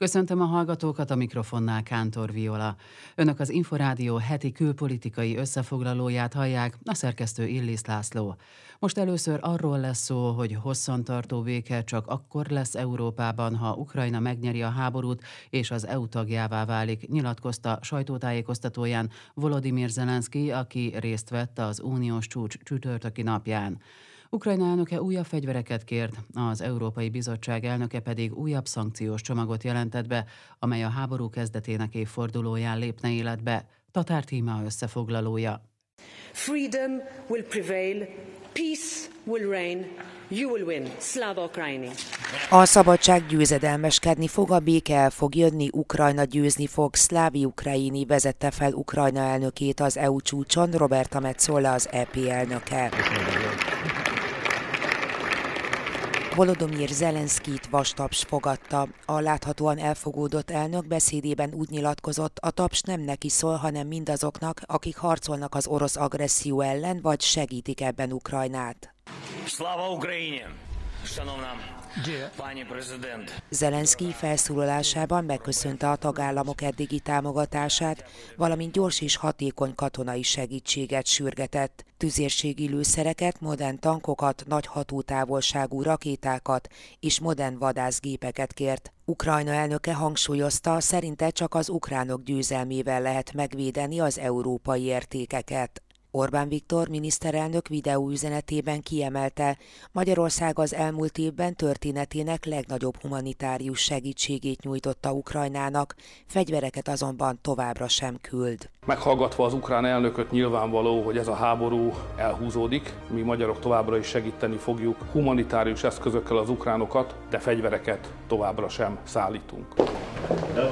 Köszöntöm a hallgatókat a mikrofonnál Kántor Viola. Önök az Inforádió heti külpolitikai összefoglalóját hallják, a szerkesztő Illis László. Most először arról lesz szó, hogy hosszantartó béke csak akkor lesz Európában, ha Ukrajna megnyeri a háborút és az EU tagjává válik, nyilatkozta sajtótájékoztatóján Volodymyr Zelenszky, aki részt vett az uniós csúcs csütörtöki napján. Ukrajna elnöke újabb fegyvereket kért, az Európai Bizottság elnöke pedig újabb szankciós csomagot jelentett be, amely a háború kezdetének évfordulóján lépne életbe. Tatár Tíma összefoglalója. Freedom will prevail, peace will reign, you will win. Slava Ukraini. A szabadság győzedelmeskedni fog, a béke el fog jönni, Ukrajna győzni fog. Szlávi Ukraini vezette fel Ukrajna elnökét az EU csúcson, Roberta Metzola az EP elnöke. Köszönöm. Volodymyr Zelenszkit vastaps fogadta. A láthatóan elfogódott elnök beszédében úgy nyilatkozott, a taps nem neki szól, hanem mindazoknak, akik harcolnak az orosz agresszió ellen, vagy segítik ebben Ukrajnát. Slava Ukrajine! Zelenszky felszólalásában megköszönte a tagállamok eddigi támogatását, valamint gyors és hatékony katonai segítséget sürgetett, tüzérségi lőszereket, modern tankokat, nagy hatótávolságú rakétákat és modern vadászgépeket kért. Ukrajna elnöke hangsúlyozta, szerinte csak az ukránok győzelmével lehet megvédeni az európai értékeket. Orbán Viktor miniszterelnök videóüzenetében kiemelte, Magyarország az elmúlt évben történetének legnagyobb humanitárius segítségét nyújtotta Ukrajnának, fegyvereket azonban továbbra sem küld. Meghallgatva az ukrán elnököt nyilvánvaló, hogy ez a háború elhúzódik, mi magyarok továbbra is segíteni fogjuk humanitárius eszközökkel az ukránokat, de fegyvereket továbbra sem szállítunk. De.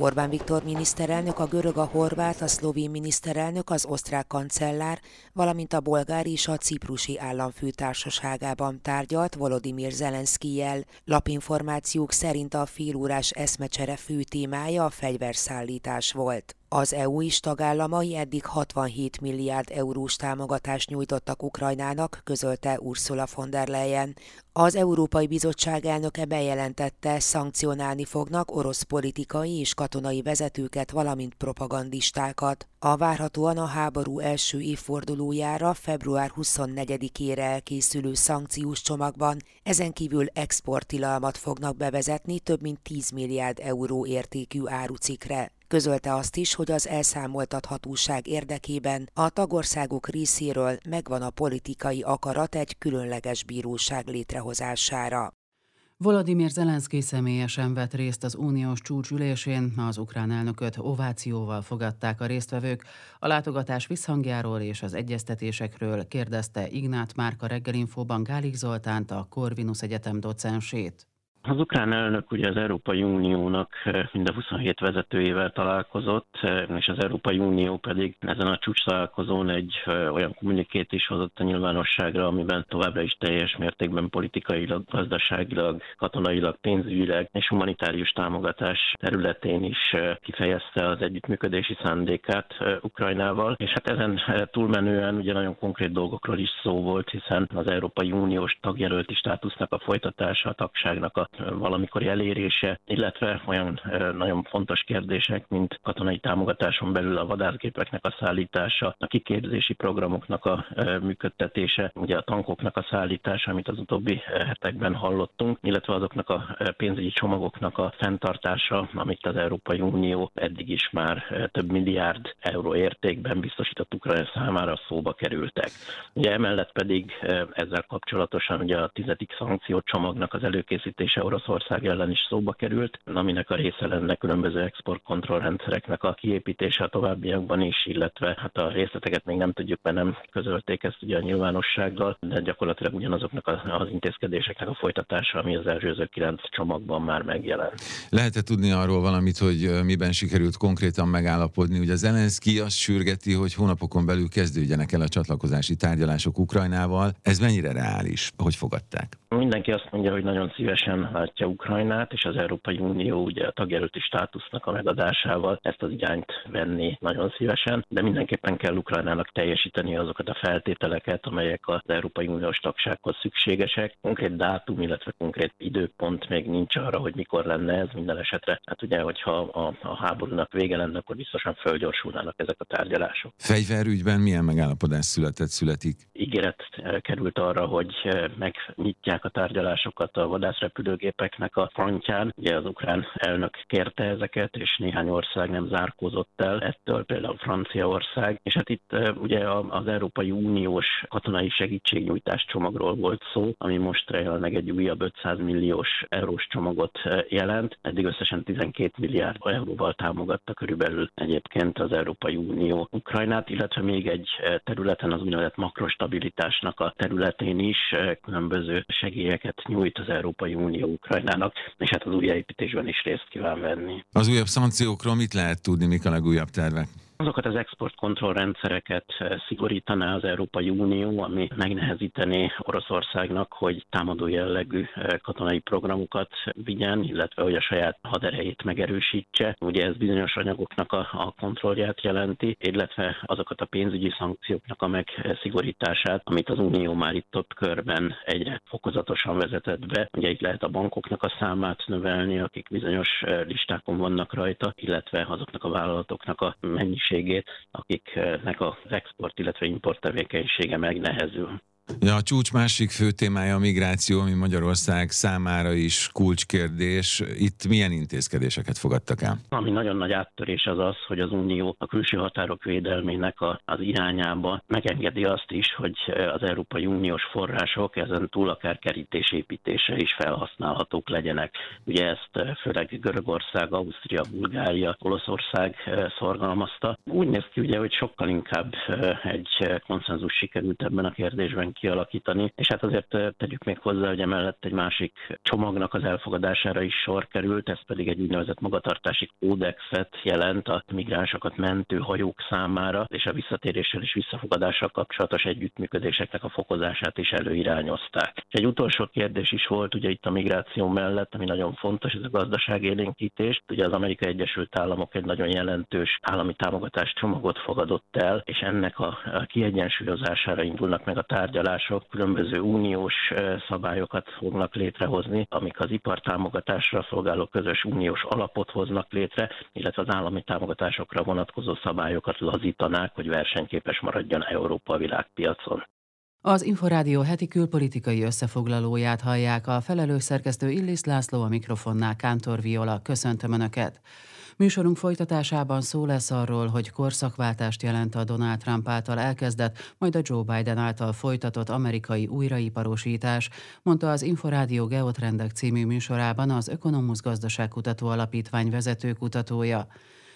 Orbán Viktor miniszterelnök, a görög, a horvát, a szlovén miniszterelnök, az osztrák kancellár, valamint a bolgár és a ciprusi államfő társaságában tárgyalt Volodymyr Zelenszkijel. Lapinformációk szerint a félórás eszmecsere fő témája a fegyverszállítás volt. Az EU is tagállamai eddig 67 milliárd eurós támogatást nyújtottak Ukrajnának, közölte Ursula von der Leyen. Az Európai Bizottság elnöke bejelentette, szankcionálni fognak orosz politikai és katonai vezetőket, valamint propagandistákat. A várhatóan a háború első évfordulójára február 24-ére elkészülő szankciós csomagban ezen kívül exporttilalmat fognak bevezetni több mint 10 milliárd euró értékű árucikre. Közölte azt is, hogy az elszámoltathatóság érdekében a tagországok részéről megvan a politikai akarat egy különleges bíróság létrehozására. Volodymyr Zelenszky személyesen vett részt az uniós csúcsülésén, az ukrán elnököt ovációval fogadták a résztvevők. A látogatás visszhangjáról és az egyeztetésekről kérdezte Ignát Márka reggelinfóban Gálik Zoltánt, a Corvinus Egyetem docensét. Az ukrán elnök ugye az Európai Uniónak eh, mind a 27 vezetőjével találkozott, eh, és az Európai Unió pedig ezen a csúcs találkozón egy eh, olyan kommunikét is hozott a nyilvánosságra, amiben továbbra is teljes mértékben politikailag, gazdaságilag, katonailag, pénzügyileg és humanitárius támogatás területén is kifejezte az együttműködési szándékát Ukrajnával, és hát ezen túlmenően ugye nagyon konkrét dolgokról is szó volt, hiszen az Európai Uniós tagjelölti státusznak a folytatása, a tagságnak a valamikori elérése, illetve olyan nagyon fontos kérdések, mint katonai támogatáson belül a vadászgépeknek a szállítása, a kiképzési programoknak a működtetése, ugye a tankoknak a szállítása, amit az utóbbi hetekben hallottunk, illetve azoknak a pénzügyi csomagoknak a fenntartása, amit az Európai Unió eddig is már több milliárd euró értékben biztosított Ukrajna számára szóba kerültek. Ugye emellett pedig ezzel kapcsolatosan ugye a tizedik szankciócsomagnak az előkészítése lépése Oroszország ellen is szóba került, aminek a része lenne különböző exportkontrollrendszereknek a kiépítése a továbbiakban is, illetve hát a részleteket még nem tudjuk, mert nem közölték ezt ugye a nyilvánossággal, de gyakorlatilag ugyanazoknak az intézkedéseknek a folytatása, ami az előző kilenc csomagban már megjelent. Lehet-e tudni arról valamit, hogy miben sikerült konkrétan megállapodni? Ugye Zelenszky azt sürgeti, hogy hónapokon belül kezdődjenek el a csatlakozási tárgyalások Ukrajnával. Ez mennyire reális? Hogy fogadták? Mindenki azt mondja, hogy nagyon szívesen látja Ukrajnát, és az Európai Unió ugye a tagjelölti státusznak a megadásával ezt az irányt venni nagyon szívesen, de mindenképpen kell Ukrajnának teljesíteni azokat a feltételeket, amelyek az Európai Uniós tagsághoz szükségesek. Konkrét dátum, illetve konkrét időpont még nincs arra, hogy mikor lenne ez minden esetre. Hát ugye, hogyha a, a háborúnak vége lenne, akkor biztosan fölgyorsulnának ezek a tárgyalások. Fegyverügyben milyen megállapodás született, születik? Ígéret került arra, hogy megnyitják a tárgyalásokat a vadászrepülőgépeknek a frontján. Ugye az ukrán elnök kérte ezeket, és néhány ország nem zárkózott el ettől, például Franciaország. És hát itt ugye az Európai Uniós katonai segítségnyújtás csomagról volt szó, ami most jelenleg egy újabb 500 milliós eurós csomagot jelent. Eddig összesen 12 milliárd euróval támogatta körülbelül egyébként az Európai Unió Ukrajnát, illetve még egy területen az úgynevezett makrostabilitásnak a területén is különböző segélyeket nyújt az Európai Unió Ukrajnának, és hát az újjáépítésben is részt kíván venni. Az újabb szankciókról mit lehet tudni, mik a legújabb tervek? Azokat az exportkontrollrendszereket eh, szigorítaná az Európai Unió, ami megnehezítené Oroszországnak, hogy támadó jellegű eh, katonai programokat vigyen, illetve hogy a saját haderejét megerősítse. Ugye ez bizonyos anyagoknak a, kontrollját jelenti, illetve azokat a pénzügyi szankcióknak a megszigorítását, amit az Unió már itt több körben egyre fokozatosan vezetett be. Ugye itt lehet a bankoknak a számát növelni, akik bizonyos eh, listákon vannak rajta, illetve azoknak a vállalatoknak a mennyiség minőségét, akiknek az export, illetve import tevékenysége megnehezül. Ja, a csúcs másik fő témája a migráció, ami Magyarország számára is kulcskérdés. Itt milyen intézkedéseket fogadtak el? Ami nagyon nagy áttörés az az, hogy az Unió a külső határok védelmének a, az irányába megengedi azt is, hogy az Európai Uniós források ezen túl akár kerítésépítése is felhasználhatók legyenek. Ugye ezt főleg Görögország, Ausztria, Bulgária, Olaszország szorgalmazta. Úgy néz ki ugye, hogy sokkal inkább egy konszenzus sikerült ebben a kérdésben kialakítani, és hát azért tegyük még hozzá, hogy emellett egy másik csomagnak az elfogadására is sor került, ez pedig egy úgynevezett magatartási kódexet jelent a migránsokat mentő hajók számára, és a visszatéréssel és visszafogadással kapcsolatos együttműködéseknek a fokozását is előirányozták. És egy utolsó kérdés is volt ugye itt a migráció mellett, ami nagyon fontos, ez a gazdaságélénkítés. Ugye az Amerikai Egyesült Államok egy nagyon jelentős állami támogatás csomagot fogadott el, és ennek a kiegyensúlyozására indulnak meg a tárgyalások tárgyalások különböző uniós szabályokat fognak létrehozni, amik az ipartámogatásra szolgáló közös uniós alapot hoznak létre, illetve az állami támogatásokra vonatkozó szabályokat lazítanák, hogy versenyképes maradjon Európa a világpiacon. Az Inforádió heti külpolitikai összefoglalóját hallják a felelős szerkesztő Illis László a mikrofonnál Kántor Viola. Köszöntöm Önöket! Műsorunk folytatásában szó lesz arról, hogy korszakváltást jelent a Donald Trump által elkezdett, majd a Joe Biden által folytatott amerikai újraiparosítás, mondta az Inforádió Geotrendek című műsorában az Ökonomusz Gazdaságkutató Alapítvány vezető kutatója.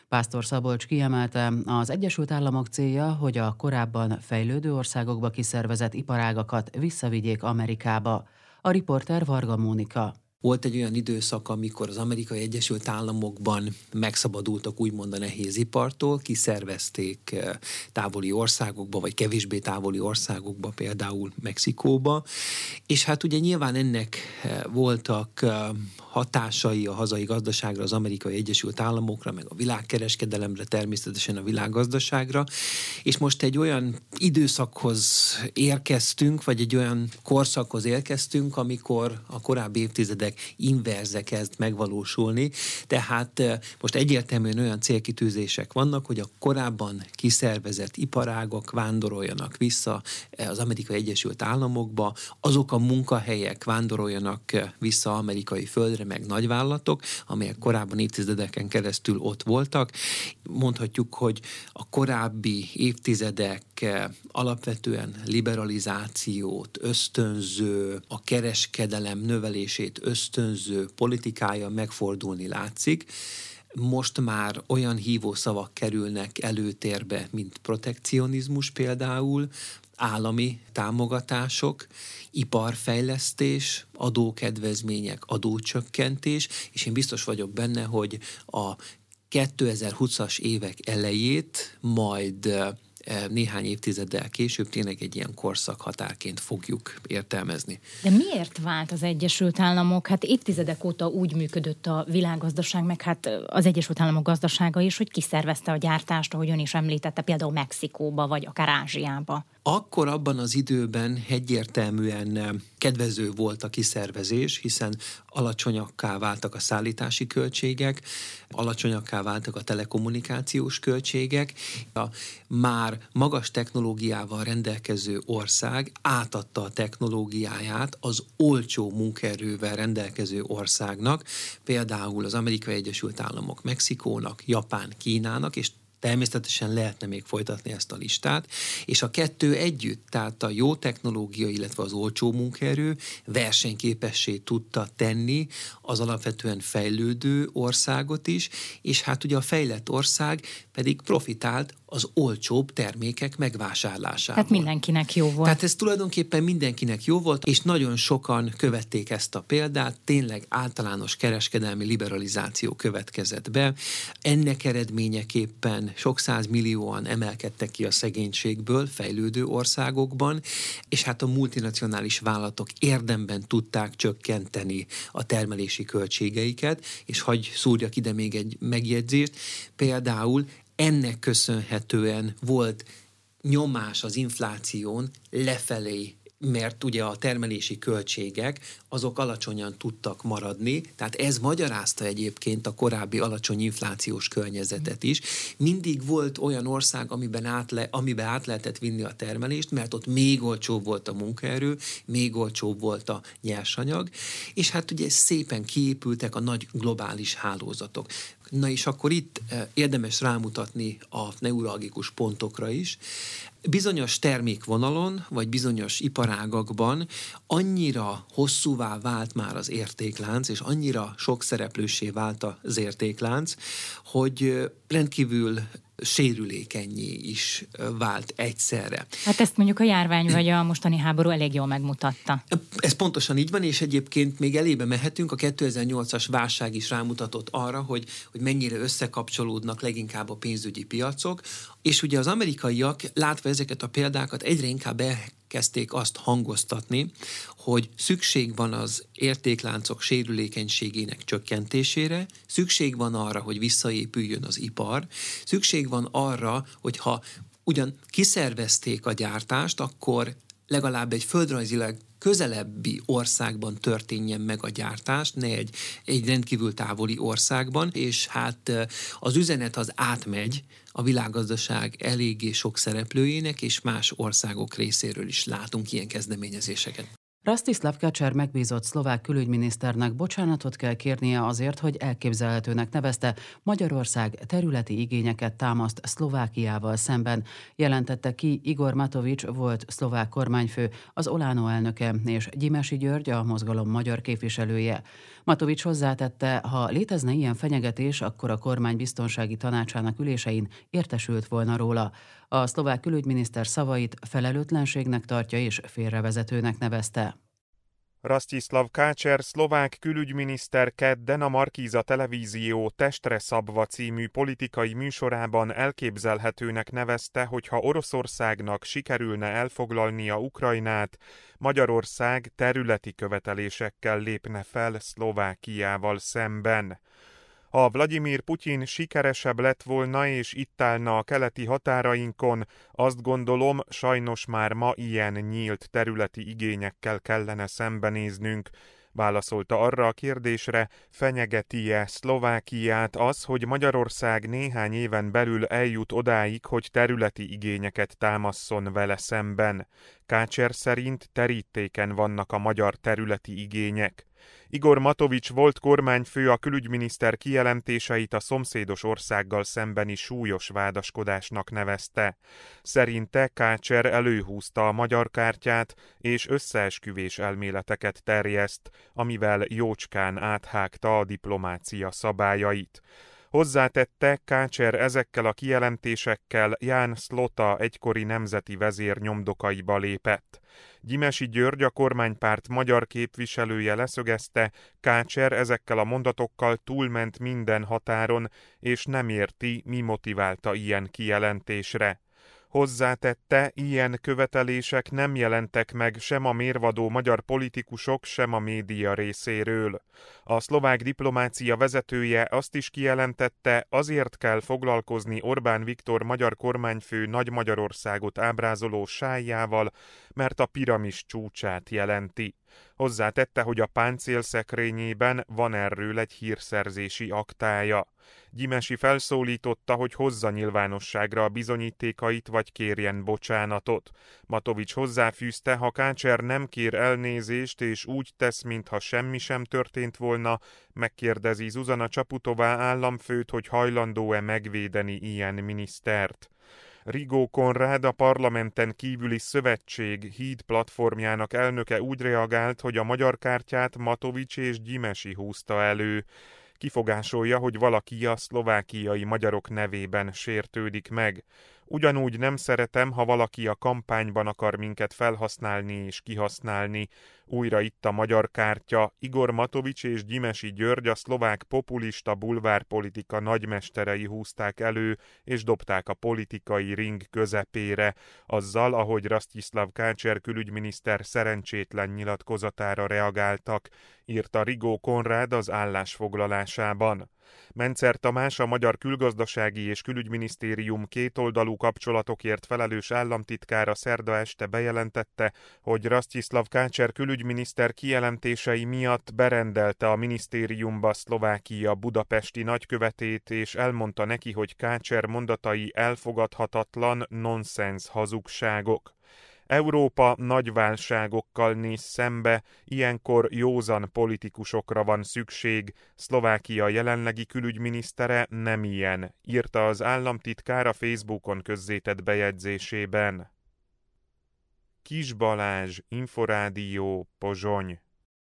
Pásztor Szabolcs kiemelte, az Egyesült Államok célja, hogy a korábban fejlődő országokba kiszervezett iparágakat visszavigyék Amerikába. A riporter Varga Mónika. Volt egy olyan időszak, amikor az Amerikai Egyesült Államokban megszabadultak úgymond a nehézipartól, kiszervezték eh, távoli országokba, vagy kevésbé távoli országokba, például Mexikóba, és hát ugye nyilván ennek eh, voltak eh, hatásai a hazai gazdaságra, az Amerikai Egyesült Államokra, meg a világkereskedelemre, természetesen a világgazdaságra, és most egy olyan időszakhoz érkeztünk, vagy egy olyan korszakhoz érkeztünk, amikor a korábbi évtizedek évek inverze kezd megvalósulni, tehát most egyértelműen olyan célkitűzések vannak, hogy a korábban kiszervezett iparágok vándoroljanak vissza az Amerikai Egyesült Államokba, azok a munkahelyek vándoroljanak vissza amerikai földre, meg nagyvállalatok, amelyek korábban évtizedeken keresztül ott voltak. Mondhatjuk, hogy a korábbi évtizedek alapvetően liberalizációt, ösztönző, a kereskedelem növelését ösztönző, ösztönző politikája megfordulni látszik. Most már olyan hívószavak kerülnek előtérbe, mint protekcionizmus például, állami támogatások, iparfejlesztés, adókedvezmények, adócsökkentés, és én biztos vagyok benne, hogy a 2020-as évek elejét majd néhány évtizeddel később tényleg egy ilyen korszak határként fogjuk értelmezni. De miért vált az Egyesült Államok? Hát évtizedek óta úgy működött a világgazdaság, meg hát az Egyesült Államok gazdasága is, hogy kiszervezte a gyártást, ahogy ön is említette, például Mexikóba, vagy akár Ázsiába. Akkor abban az időben egyértelműen kedvező volt a kiszervezés, hiszen alacsonyakká váltak a szállítási költségek, alacsonyakká váltak a telekommunikációs költségek. A már magas technológiával rendelkező ország átadta a technológiáját az olcsó munkaerővel rendelkező országnak, például az Amerikai Egyesült Államok Mexikónak, Japán Kínának, és Természetesen lehetne még folytatni ezt a listát, és a kettő együtt, tehát a jó technológia, illetve az olcsó munkaerő versenyképessé tudta tenni az alapvetően fejlődő országot is, és hát ugye a fejlett ország pedig profitált az olcsóbb termékek megvásárlásából. Tehát mindenkinek jó volt. Tehát ez tulajdonképpen mindenkinek jó volt, és nagyon sokan követték ezt a példát, tényleg általános kereskedelmi liberalizáció következett be. Ennek eredményeképpen sok millióan emelkedtek ki a szegénységből fejlődő országokban, és hát a multinacionális vállalatok érdemben tudták csökkenteni a termelési költségeiket, és hagy szúrjak ide még egy megjegyzést, például ennek köszönhetően volt nyomás az infláción lefelé mert ugye a termelési költségek azok alacsonyan tudtak maradni, tehát ez magyarázta egyébként a korábbi alacsony inflációs környezetet is. Mindig volt olyan ország, amiben át, le, amiben át lehetett vinni a termelést, mert ott még olcsóbb volt a munkaerő, még olcsóbb volt a nyersanyag, és hát ugye szépen kiépültek a nagy globális hálózatok. Na és akkor itt eh, érdemes rámutatni a neuralgikus pontokra is. Bizonyos termékvonalon, vagy bizonyos iparágakban annyira hosszúvá vált már az értéklánc, és annyira sok szereplősé vált az értéklánc, hogy eh, rendkívül sérülékenyé is vált egyszerre. Hát ezt mondjuk a járvány vagy a mostani háború elég jól megmutatta. Ez pontosan így van, és egyébként még elébe mehetünk. A 2008-as válság is rámutatott arra, hogy, hogy mennyire összekapcsolódnak leginkább a pénzügyi piacok, és ugye az amerikaiak látva ezeket a példákat egyre inkább elkezdték azt hangoztatni, hogy szükség van az értékláncok sérülékenységének csökkentésére, szükség van arra, hogy visszaépüljön az ipar, szükség van arra, hogy ha ugyan kiszervezték a gyártást, akkor legalább egy földrajzilag közelebbi országban történjen meg a gyártás, ne egy, egy rendkívül távoli országban, és hát az üzenet az átmegy a világgazdaság eléggé sok szereplőjének, és más országok részéről is látunk ilyen kezdeményezéseket. Rastislav Kacser megbízott szlovák külügyminiszternek bocsánatot kell kérnie azért, hogy elképzelhetőnek nevezte Magyarország területi igényeket támaszt Szlovákiával szemben, jelentette ki Igor Matovics volt szlovák kormányfő, az Olánó elnöke és Gyimesi György a mozgalom magyar képviselője. Matovics hozzátette, ha létezne ilyen fenyegetés, akkor a kormány biztonsági tanácsának ülésein értesült volna róla. A szlovák külügyminiszter szavait felelőtlenségnek tartja és félrevezetőnek nevezte. Rastislav Kácser, szlovák külügyminiszter kedden a Markíza televízió Testre szabva című politikai műsorában elképzelhetőnek nevezte, hogy ha Oroszországnak sikerülne elfoglalnia Ukrajnát, Magyarország területi követelésekkel lépne fel Szlovákiával szemben. Ha Vladimir Putyin sikeresebb lett volna és itt állna a keleti határainkon, azt gondolom, sajnos már ma ilyen nyílt területi igényekkel kellene szembenéznünk, válaszolta arra a kérdésre, fenyegeti-e Szlovákiát az, hogy Magyarország néhány éven belül eljut odáig, hogy területi igényeket támasszon vele szemben. Kácser szerint terítéken vannak a magyar területi igények. Igor Matovics volt kormányfő a külügyminiszter kijelentéseit a szomszédos országgal szembeni súlyos vádaskodásnak nevezte. Szerinte Kácser előhúzta a magyar kártyát és összeesküvés elméleteket terjeszt, amivel jócskán áthágta a diplomácia szabályait. Hozzátette, Kácser ezekkel a kijelentésekkel Ján Szlota egykori nemzeti vezér nyomdokaiba lépett. Gyimesi György, a kormánypárt magyar képviselője leszögezte, Kácser ezekkel a mondatokkal túlment minden határon, és nem érti, mi motiválta ilyen kijelentésre. Hozzátette, ilyen követelések nem jelentek meg sem a mérvadó magyar politikusok, sem a média részéről. A szlovák diplomácia vezetője azt is kijelentette, azért kell foglalkozni Orbán Viktor magyar kormányfő Nagy Magyarországot ábrázoló sájjával, mert a piramis csúcsát jelenti. Hozzátette, hogy a páncél szekrényében van erről egy hírszerzési aktája. Gyimesi felszólította, hogy hozza nyilvánosságra a bizonyítékait, vagy kérjen bocsánatot. Matovics hozzáfűzte, ha Kácser nem kér elnézést, és úgy tesz, mintha semmi sem történt volna, megkérdezi Zuzana Csaputová államfőt, hogy hajlandó-e megvédeni ilyen minisztert. Rigó Konrád, a parlamenten kívüli szövetség híd platformjának elnöke úgy reagált, hogy a magyar kártyát Matovics és Gyimesi húzta elő. Kifogásolja, hogy valaki a szlovákiai magyarok nevében sértődik meg. Ugyanúgy nem szeretem, ha valaki a kampányban akar minket felhasználni és kihasználni. Újra itt a magyar kártya, Igor Matovics és Gyimesi György a szlovák populista bulvárpolitika nagymesterei húzták elő, és dobták a politikai ring közepére, azzal, ahogy Rastislav Kácser külügyminiszter szerencsétlen nyilatkozatára reagáltak, írta Rigó Konrád az állásfoglalásában. Mencer Tamás, a Magyar Külgazdasági és Külügyminisztérium kétoldalú kapcsolatokért felelős államtitkára szerda este bejelentette, hogy Rastislav Kácser külügyminiszter kijelentései miatt berendelte a minisztériumba Szlovákia budapesti nagykövetét, és elmondta neki, hogy Kácser mondatai elfogadhatatlan nonsens hazugságok. Európa nagy válságokkal néz szembe, ilyenkor józan politikusokra van szükség. Szlovákia jelenlegi külügyminisztere nem ilyen, írta az államtitkár a Facebookon közzétett bejegyzésében. Kis Balázs, Inforádió, Pozsony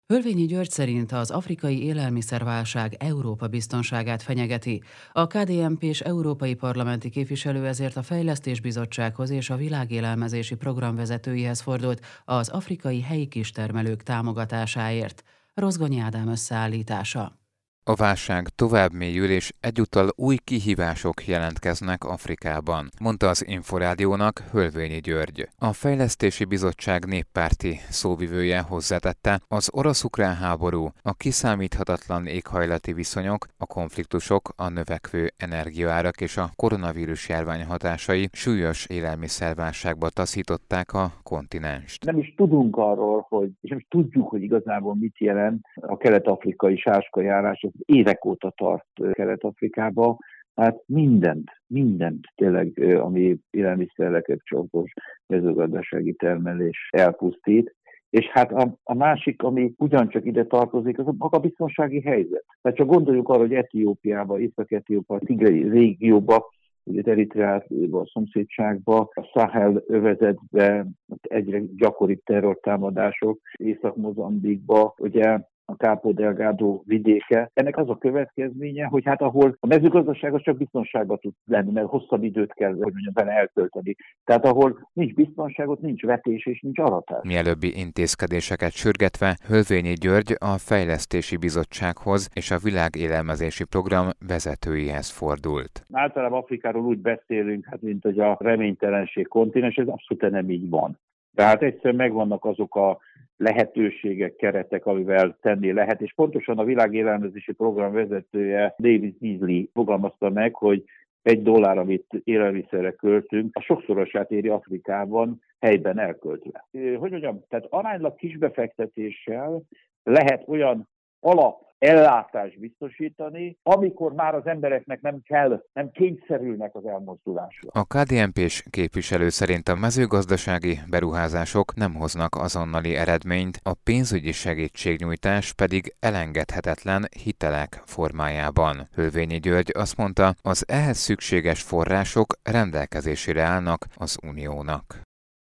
Hölvényi György szerint az afrikai élelmiszerválság Európa biztonságát fenyegeti. A KDMP és Európai Parlamenti képviselő ezért a Fejlesztésbizottsághoz és a Világélelmezési Program vezetőihez fordult az afrikai helyi kistermelők támogatásáért. Rozgonyi Ádám összeállítása. A válság tovább mélyül, és egyúttal új kihívások jelentkeznek Afrikában, mondta az Inforádiónak Hölvényi György. A Fejlesztési Bizottság néppárti szóvivője hozzátette, az orosz-ukrán háború, a kiszámíthatatlan éghajlati viszonyok, a konfliktusok, a növekvő energiaárak és a koronavírus járvány hatásai súlyos élelmiszerválságba taszították a kontinenst. Nem is tudunk arról, hogy, és nem is tudjuk, hogy igazából mit jelent a kelet-afrikai sáskajárás évek óta tart Kelet-Afrikába, hát mindent, mindent tényleg, ami élelmiszerrel kapcsolatos mezőgazdasági termelés elpusztít. És hát a, a másik, ami ugyancsak ide tartozik, az a maga biztonsági helyzet. Tehát csak gondoljuk arra, hogy Etiópiába, Észak-Etiópa, Tigrei régióba, ugye Eritreába, a szomszédságba, a Sahel övezetbe egyre gyakoribb terrortámadások, Észak-Mozambikba, ugye a Capo Delgado vidéke. Ennek az a következménye, hogy hát ahol a mezőgazdaság az csak biztonságban tud lenni, mert hosszabb időt kell, hogy mondjam, vele eltölteni. Tehát ahol nincs biztonságot, nincs vetés és nincs aratás. Mielőbbi intézkedéseket sürgetve Hölvényi György a Fejlesztési Bizottsághoz és a Világélelmezési Program vezetőihez fordult. Általában Afrikáról úgy beszélünk, hát mint hogy a reménytelenség kontinens, ez abszolút nem így van. Tehát egyszerűen megvannak azok a lehetőségek, keretek, amivel tenni lehet, és pontosan a világélelmezési program vezetője David Beasley fogalmazta meg, hogy egy dollár, amit élelmiszerre költünk, a sokszorosát éri Afrikában helyben elköltve. Hogy mondjam, tehát aránylag kisbefektetéssel lehet olyan alap ellátást biztosítani, amikor már az embereknek nem kell, nem kényszerülnek az elmozdulásra. A KDNP-s képviselő szerint a mezőgazdasági beruházások nem hoznak azonnali eredményt, a pénzügyi segítségnyújtás pedig elengedhetetlen hitelek formájában. Hölvényi György azt mondta, az ehhez szükséges források rendelkezésére állnak az Uniónak.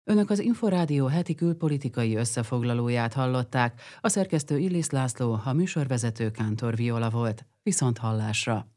Önök az Inforádió heti külpolitikai összefoglalóját hallották, a szerkesztő Illis László, a műsorvezető Kántor Viola volt. Viszont hallásra!